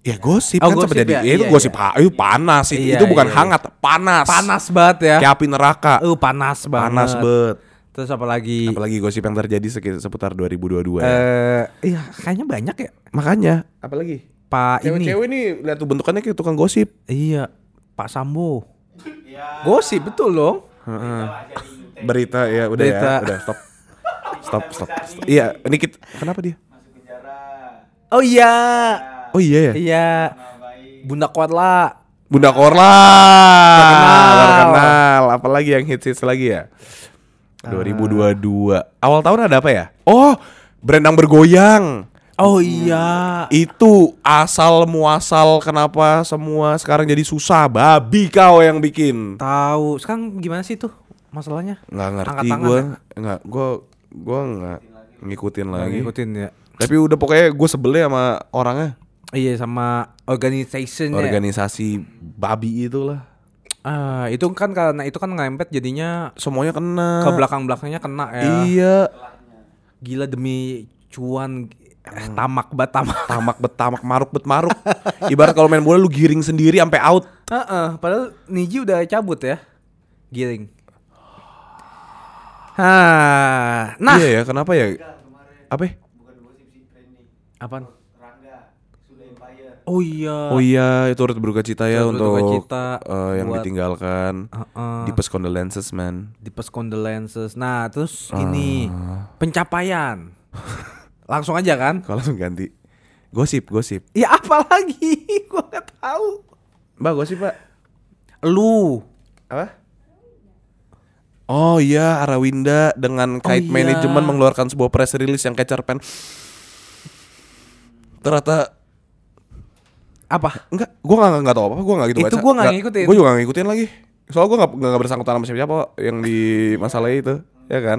ya gosip Oh, kan gosip sempat jadi. ya? Ya, itu Iya, gosip iya. ha- itu panas itu, Iya, itu bukan iya, iya. hangat, panas. Panas banget ya. Kayak api neraka. Uh, panas banget. panas bet. Terus apa lagi? Apalagi gosip yang terjadi sekitar seputar 2022 ya. Eh, iya, kayaknya banyak ya. Makanya, apalagi Pak ini. cewek-cewek nih lihat tuh bentukannya kayak tukang gosip. Iya, Pak Sambo. Gosip betul dong. Berita ya udah Berita. ya, udah stop. Stop, stop. stop. Iya, ini kita kenapa dia? Oh iya. Oh iya ya. Iya. Bunda Kuatla. Bunda Korla. Terkenal. Terkenal. Apalagi yang hits-hits lagi ya? 2022. Awal tahun ada apa ya? Oh, Brandang bergoyang. Oh iya. Itu asal muasal kenapa semua sekarang jadi susah. Babi kau yang bikin. Tahu. Sekarang gimana sih tuh masalahnya? Nggak ngerti gue. ya? Nggak, gue gue nggak ngikutin lagi. Ngikutin ya. Tapi udah pokoknya gue sebel ya sama orangnya. Iya sama organization Organisasi babi itulah. Ah, itu kan karena itu kan ngerempet jadinya Semuanya kena. ke belakang-belakangnya kena ya. Iya. Gila demi cuan eh, tamak banget tamak. Tamak bet tamak maruk bet maruk. Ibarat kalau main bola lu giring sendiri sampai out. Heeh, padahal Niji udah cabut ya. Giring. Hah, nah. Iya ya, kenapa ya? Apa? Apaan? Oh iya. Oh iya, itu turut berduka cita ya Turut untuk cita eh, yang buat- ditinggalkan. Heeh. Deepest condolences, man. Deepest condolences. Nah, terus ini Ah. pencapaian. Langsung aja kan? Kalau langsung ganti. Gosip, gosip. Ya apa lagi? Gua nggak tahu. Mbak, gosip, Pak. Lu. Apa? Oh iya, Arawinda dengan Kite iya. Management mengeluarkan sebuah press release yang kayak cerpen. Ternyata Apa? enggak, gua nggak nggak tahu apa, gua nggak gitu Itu baca. gua nggak ngikutin. Gua juga nggak ngikutin lagi. Soalnya gua nggak nggak bersangkutan sama siapa-siapa yang di masalah itu, ya kan?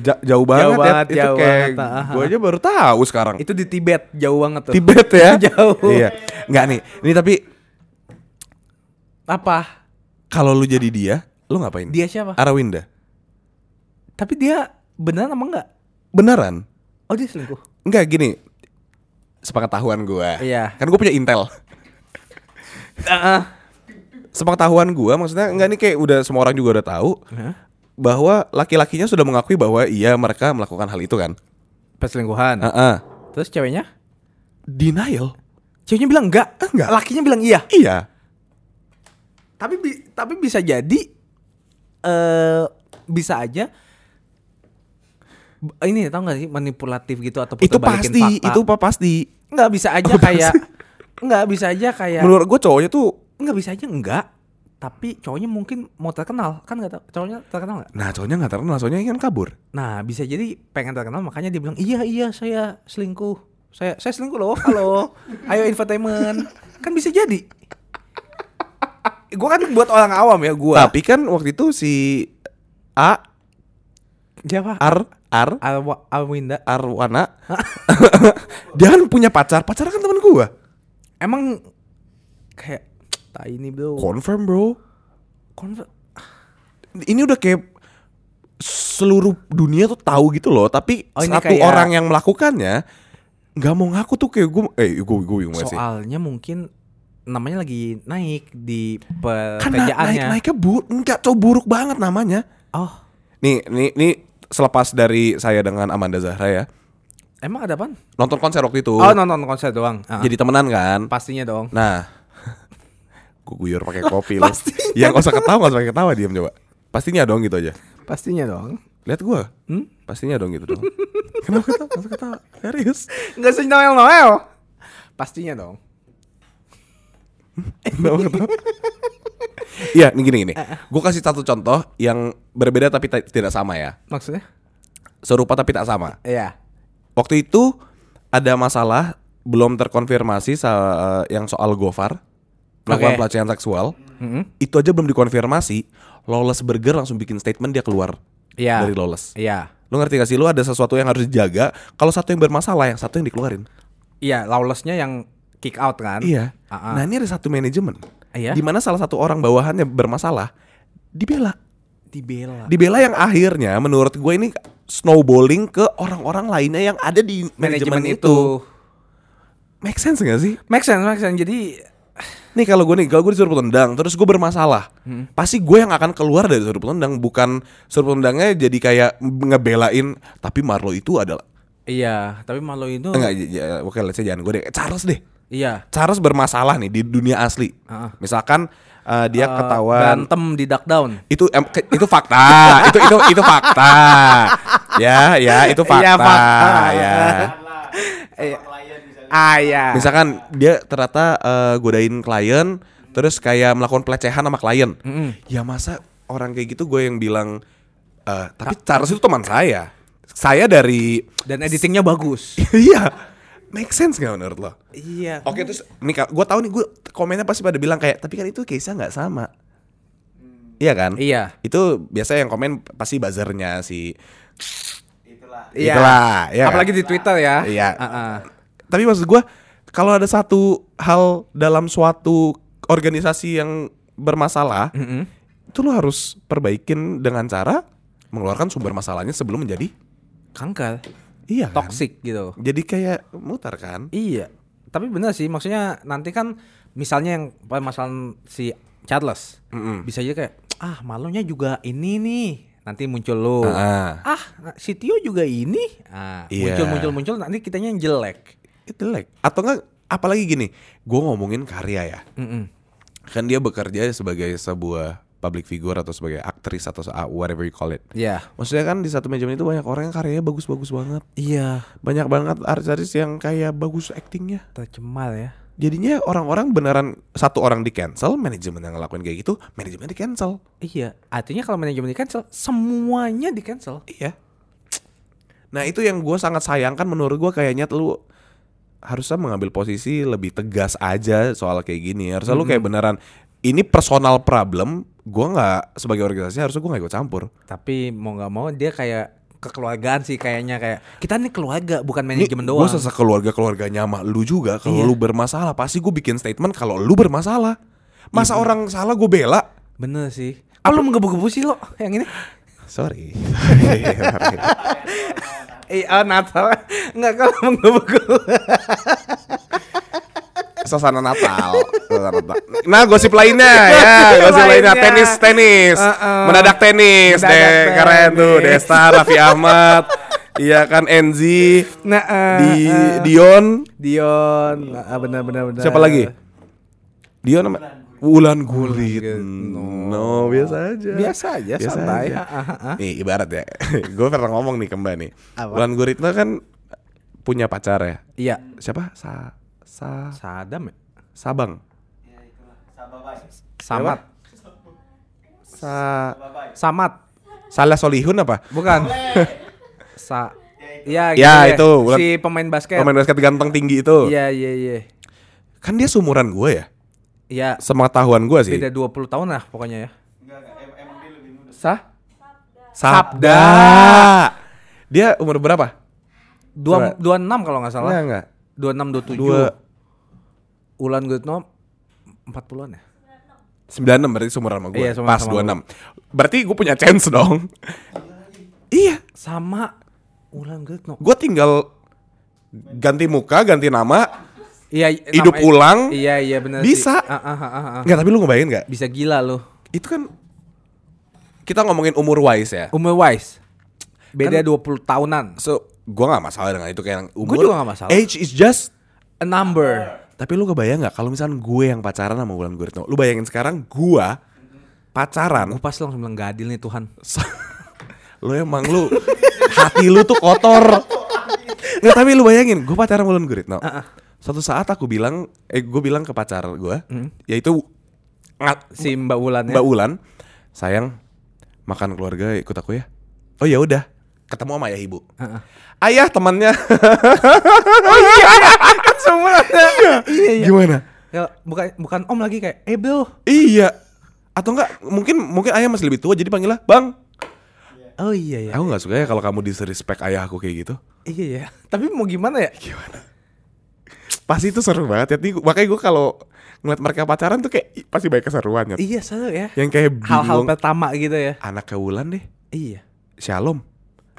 Ja- jauh banget banget, ya, itu jauh kayak banget, gua aja baru tahu sekarang. Itu di Tibet, jauh banget tuh. Tibet ya? Jauh. Iya. Nggak nih, ini tapi Apa? kalau lu jadi dia, lu ngapain? Dia siapa? Arawinda. Tapi dia beneran apa enggak? Beneran? Oh, dia selingkuh. Enggak gini. Sepengetahuan gua. Iya. Kan gue punya intel. Heeh. Sepengetahuan gua maksudnya enggak nih kayak udah semua orang juga udah tahu Hah? bahwa laki-lakinya sudah mengakui bahwa iya mereka melakukan hal itu kan. Perselingkuhan. Heeh. Terus ceweknya? Denial. Ceweknya bilang enggak. Enggak. Lakinya bilang iya. Iya. Tapi bi- tapi bisa jadi eh bisa aja ini tau gak sih manipulatif gitu atau Itu pasti, fakta. itu apa pasti. nggak bisa aja Oh, kayak nggak bisa aja kayak Menurut gue cowoknya tuh nggak bisa aja enggak tapi cowoknya mungkin mau terkenal kan nggak tahu cowoknya terkenal nggak Nah cowoknya nggak terkenal, soalnya kan kabur. nah bisa jadi pengen terkenal makanya dia bilang iya iya saya selingkuh saya saya selingkuh loh halo ayo infotainment kan bisa jadi gua kan buat orang awam ya gua. Tapi kan waktu itu si A siapa? Ar Ar. Arwa, Arwinda Arwana. Dia kan punya pacar, pacar kan teman gua. emang kayak tak ini bro. Confirm bro. Konver- Ini udah kayak seluruh dunia tuh tahu gitu loh, tapi Oh, satu kayak- orang yang melakukannya nggak mau ngaku tuh kayak gue, eh gue gue bingung sih. soalnya mungkin namanya lagi naik di Kan pekerjaannya naik naiknya buruk, enggak cow buruk banget namanya. oh Nih, nih, nih selepas dari saya dengan Amanda Zahra ya, emang ada apa nonton konser waktu itu, oh nonton konser doang Ah, jadi temenan kan. pastinya dong Nah, gue guyur pakai kopi loh. Pastinya. Yang gak usah ketawa, gak usah ketawa diam coba. Pastinya dong gitu aja. pastinya dong Lihat gue, Hmm? pastinya dong gitu dong. Kenapa ketawa? Gak usah ketawa, serius. Nggak sih Noel Noel. Pastinya dong. Iya, nih gini gini. Gue kasih satu contoh yang berbeda tapi ta- tidak sama ya. Maksudnya? Serupa tapi tak sama. Iya. Waktu itu ada masalah belum terkonfirmasi sa- yang soal Gofar melakukan Oke. pelecehan seksual. Mm-mm. Itu aja belum dikonfirmasi. Lawless Burger langsung bikin statement dia keluar Iya. dari Lawless. Iya. Lu ngerti gak sih lu ada sesuatu yang harus dijaga Kalau satu yang bermasalah yang satu yang dikeluarin Iya, lawlessnya yang kick out kan? Iya ah. Nah ini ada satu manajemen Iya. Di mana salah satu orang bawahannya bermasalah Dibela Dibela. Dibela yang akhirnya menurut gue ini snowballing ke orang-orang lainnya yang ada di manajemen, Manajemen itu. itu. Make sense gak sih? Make sense, make sense. Jadi Nih kalau gue nih, kalau gue disuruh tendang, terus gue bermasalah, pasti gue yang akan keluar dari suruh tendang, bukan suruh tendangnya jadi kayak ngebelain, tapi Marlo itu adalah iya, tapi malu itu enggak, ya, ya, oke let's say jangan gue deh, Charles deh, iya. Charles bermasalah nih di dunia asli. Ah. Misalkan eh, dia Eh, ketahuan berantem di duck down. itu em, ke- itu fakta. itu itu itu fakta. ya, ya, itu fakta. Iya, fakta. ya. Klien misalnya Ah, iya. Misalkan dia ternyata eh, godain klien terus kayak melakukan pelecehan sama klien. Mm-mm. Ya masa orang kayak gitu gue yang bilang eh, tapi Charles itu teman saya. Saya dari Dan editingnya bagus. iya. Make sense gak menurut lo? iya. Oke terus nih gue tahu nih gue komennya pasti pada bilang kayak tapi kan itu case-nya nggak sama. Iya kan? Iya. Itu biasa yang komen pasti buzzernya si itulah Iya. Itulah, ya kan? Apalagi di Twitter ya. Iya. Ah, ah. Tapi maksud gue kalau ada satu hal dalam suatu organisasi yang bermasalah, Mm-mm. itu lo harus perbaikin dengan cara mengeluarkan sumber masalahnya sebelum menjadi Kanker. Iya kan? Toxic gitu. Jadi kayak mutar kan? Iya. Tapi benar sih, maksudnya nanti kan misalnya yang permasalahan si Charles Mm-mm. bisa aja kayak ah malunya juga ini nih. Nanti muncul lo. Ah. Ah, si Tio juga ini. Ah, Iya. muncul muncul muncul nanti kitanya yang jelek. Itu jelek. Atau enggak apalagi gini, gue ngomongin karya ya. Mm-mm. Kan dia bekerja sebagai sebuah public figure atau sebagai aktris atau whatever you call it. Iya. Maksudnya kan di satu manajemen itu banyak orang yang karyanya bagus-bagus banget. Iya. Banyak banget artis-artis yang kayak bagus actingnya. Tercemar ya. Jadinya orang-orang beneran satu orang di cancel, manajemen yang ngelakuin kayak gitu, manajemen di cancel. Iya. Artinya kalau manajemen di cancel, semuanya di cancel. Iya. Nah itu yang gue sangat sayangkan menurut gue kayaknya lu harusnya mengambil posisi lebih tegas aja soal kayak gini. Harusnya lu kayak beneran ini personal problem. Gue nggak sebagai organisasi harusnya gue nggak ikut campur. Tapi mau nggak mau dia kayak kekeluargaan sih kayaknya kayak kita nih keluarga bukan manajemen gue doang. sesa keluarga keluarganya sama lu juga. Kalau Iya. lu bermasalah pasti gue bikin statement kalau lu bermasalah. Masa orang salah gue bela? Bener sih. Apa lu menggebu-gebu sih lo yang ini? Sorry. Eh, oh, Natal. Enggak kalau menggebu-gebu. Suasana Natal. Nah, gosip lainnya ya, gosip lainnya tenis tenis. Uh-uh. Mendadak tenis Mendadak deh, keren tuh tenis. Desta Raffi Ahmad. Iya kan Enzi Nah, eh, di eh. Dion. Dion. Ah, benar benar benar. Siapa lagi? Dion sama Wulan Gurit. Gurit. No, biasa aja. Biasa aja, santai. Ah, ah, ah. Nih ibarat ya. Gue pernah ngomong nih ke Mbak nih. Apa? Wulan Guritno kan punya pacar ya. Iya. Siapa? Sa Sa Sadam ya? Sabang. ya itulah Samat. Sa Samad. Salah Solihun apa? Bukan. Sa Ya, Ya, deh. itu, bukan- si pemain basket. Pemain basket ganteng tinggi itu. Iya, iya, iya. Kan dia seumuran gue ya. Iya, Sematahuan gue sih. beda 20 tahun lah pokoknya ya. Enggak, enggak. Em- emang dia lebih muda. Sah? Sabda. Dia umur berapa? Dua, Coba. 26 kalau nggak salah. Enggak, enggak. 26 27. Dua. Ulan Gutno 40-an ya? 96 berarti seumuran sama gue. Iya, Pas sama 26. Berarti gue punya chance dong. iya. Sama Ulan Gutno. Gue tinggal ganti muka, ganti nama. Iya, Hidup nama- ulang? Iya, iya benar Bisa. Ah, ah, ah, ah, ah. Enggak, tapi lu ngebayangin nggak? Bisa gila lu. Itu kan kita ngomongin umur wise ya. Umur wise. Beda Kan- 20 tahunan. So, gue nggak masalah dengan itu kayak umur. juga nggak masalah. Age is just. A number. Tapi lu kebayang nggak kalau misalnya gue yang pacaran sama Wulan Guritno, lu bayangin sekarang gue pacaran, Gue pasti langsung bilang gak adil nih Tuhan. lu emang lu hati lu tuh kotor. Nggak tapi lu bayangin, gue pacaran sama Wulan Guritno. Suatu saat aku bilang, eh gue bilang ke pacar gue, yaitu ngat, Si Mbak Wulan ya. Mbak Wulan, sayang makan keluarga ikut aku ya. Oh ya udah, ketemu sama ayah ibu. Heeh. Ayah temannya. kan semua ada. iya, iya. Gimana? Ya, bukan bukan om lagi kayak, eh bro. Iya. Atau enggak mungkin mungkin ayah masih lebih tua jadi panggilnya Bang. Oh iya ya. Aku nggak suka ya kalau kamu disrespect ayah aku kayak gitu. Iya ya. Tapi mau gimana ya? Pasti itu seru banget ya. Makanya gue kalau ngeliat mereka pacaran tuh kayak pasti banyak keseruannya. Iya seru ya. Yang kayak Hal-hal pertama gitu ya. Anak Wulan deh. Iya. Shalom.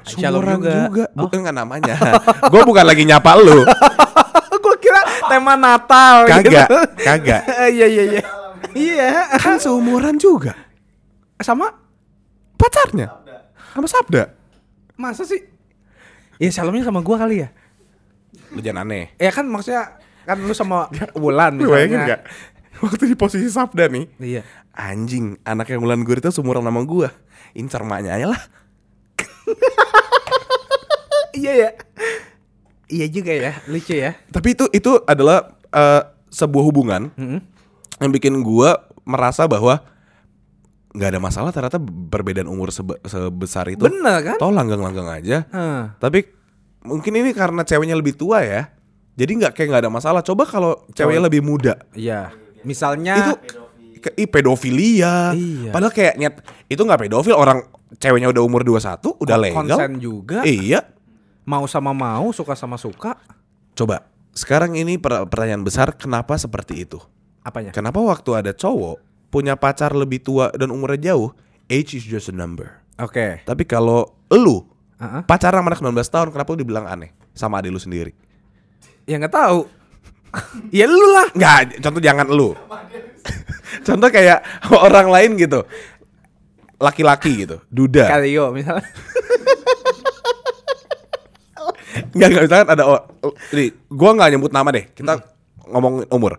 Shalom juga. juga. Oh. Bukan nggak namanya. gue bukan lagi nyapa lu. Gue kira tema Natal Kagak, gitu. kagak. Iya iya iya. Iya. Kan seumuran juga. Sama Pacarnya. Sama Sabda. masa sih? Ya salamnya sama gua kali ya. Lu jangan aneh. Ya kan maksudnya kan lu sama Wulan Lu bayangin misalnya. gak? Waktu di posisi Sabda nih. Iya. Anjing, anak yang Wulan Guritno seumuran sama gua. Incar maknya lah. Iya ya. Iya juga ya, lucu ya. Tapi itu itu adalah eh, sebuah hubungan Mm-mm. yang bikin gua merasa bahwa nggak ada masalah ternyata perbedaan umur sebe- sebesar itu. Bener kan? Toh langgang-langgang aja. Heeh. Tapi mungkin ini karena ceweknya lebih tua ya. Jadi nggak kayak nggak ada masalah. Coba kalau ceweknya lebih muda. Iya. Misalnya itu ke, ih, pedofilia. Iya. Padahal kayak nyet itu nggak pedofil orang ceweknya udah umur 21 udah Kon- legal. konsen juga. Iya. mau sama mau, suka sama suka. Coba sekarang ini per- pertanyaan besar kenapa seperti itu? Apanya? Kenapa waktu ada cowok punya pacar lebih tua dan umurnya jauh, age is just a number. Oke. Tapi kalau lu Heeh. pacaran sama anak 19 tahun, kenapa lu dibilang aneh sama adik lu sendiri? Ya nggak tahu. ya lu lah. Nggak, contoh jangan lu. contoh kayak orang lain gitu. Laki-laki gitu, duda. Kalio misalnya. Enggak, enggak misalkan ada Nih, gua nggak nyebut nama deh. Kita ngomong umur.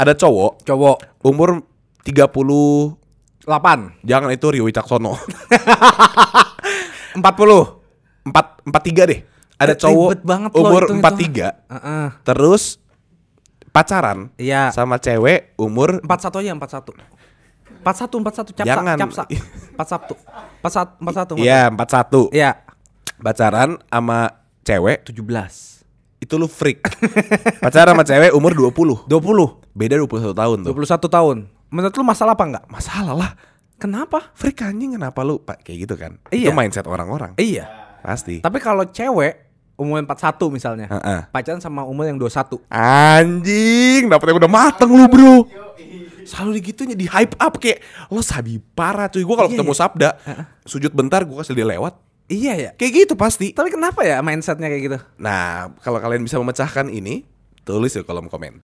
Ada cowok Cowok umur 30 8 jangan itu Rio Wicaksono. 40. 4 43 deh. Ada Ribet cowok banget loh umur hitung-hitungan. 43 Heeh. terus pacaran Iya. sama cewek umur 41 aja 41. 41 41 capsa Jangan. capsa. 41. 41 41. Iya, 41. Iya. Pacaran sama cewek 17. itu lu freak. pacaran sama cewek umur 20. 20. Beda 21 tahun tuh. 21 tahun. Menurut lu masalah apa enggak? Masalah lah. Kenapa? Freak anjing kenapa lu Pak kayak gitu kan? Iya. Itu mindset orang-orang. Iya. Pasti. Tapi kalau cewek umur 41 misalnya. Heeh. Pacaran sama umur yang 21. Anjing, dapetnya udah mateng lu, Bro. Selalu digitunya di hype up kayak lo sabi parah cuy. Gua kalau Iya, ketemu iya. Sabda, sujud bentar gua kasih dia lewat. Iya ya. Kayak gitu pasti. Tapi kenapa ya mindsetnya kayak gitu? Nah, kalau kalian bisa memecahkan ini, tulis di kolom komen.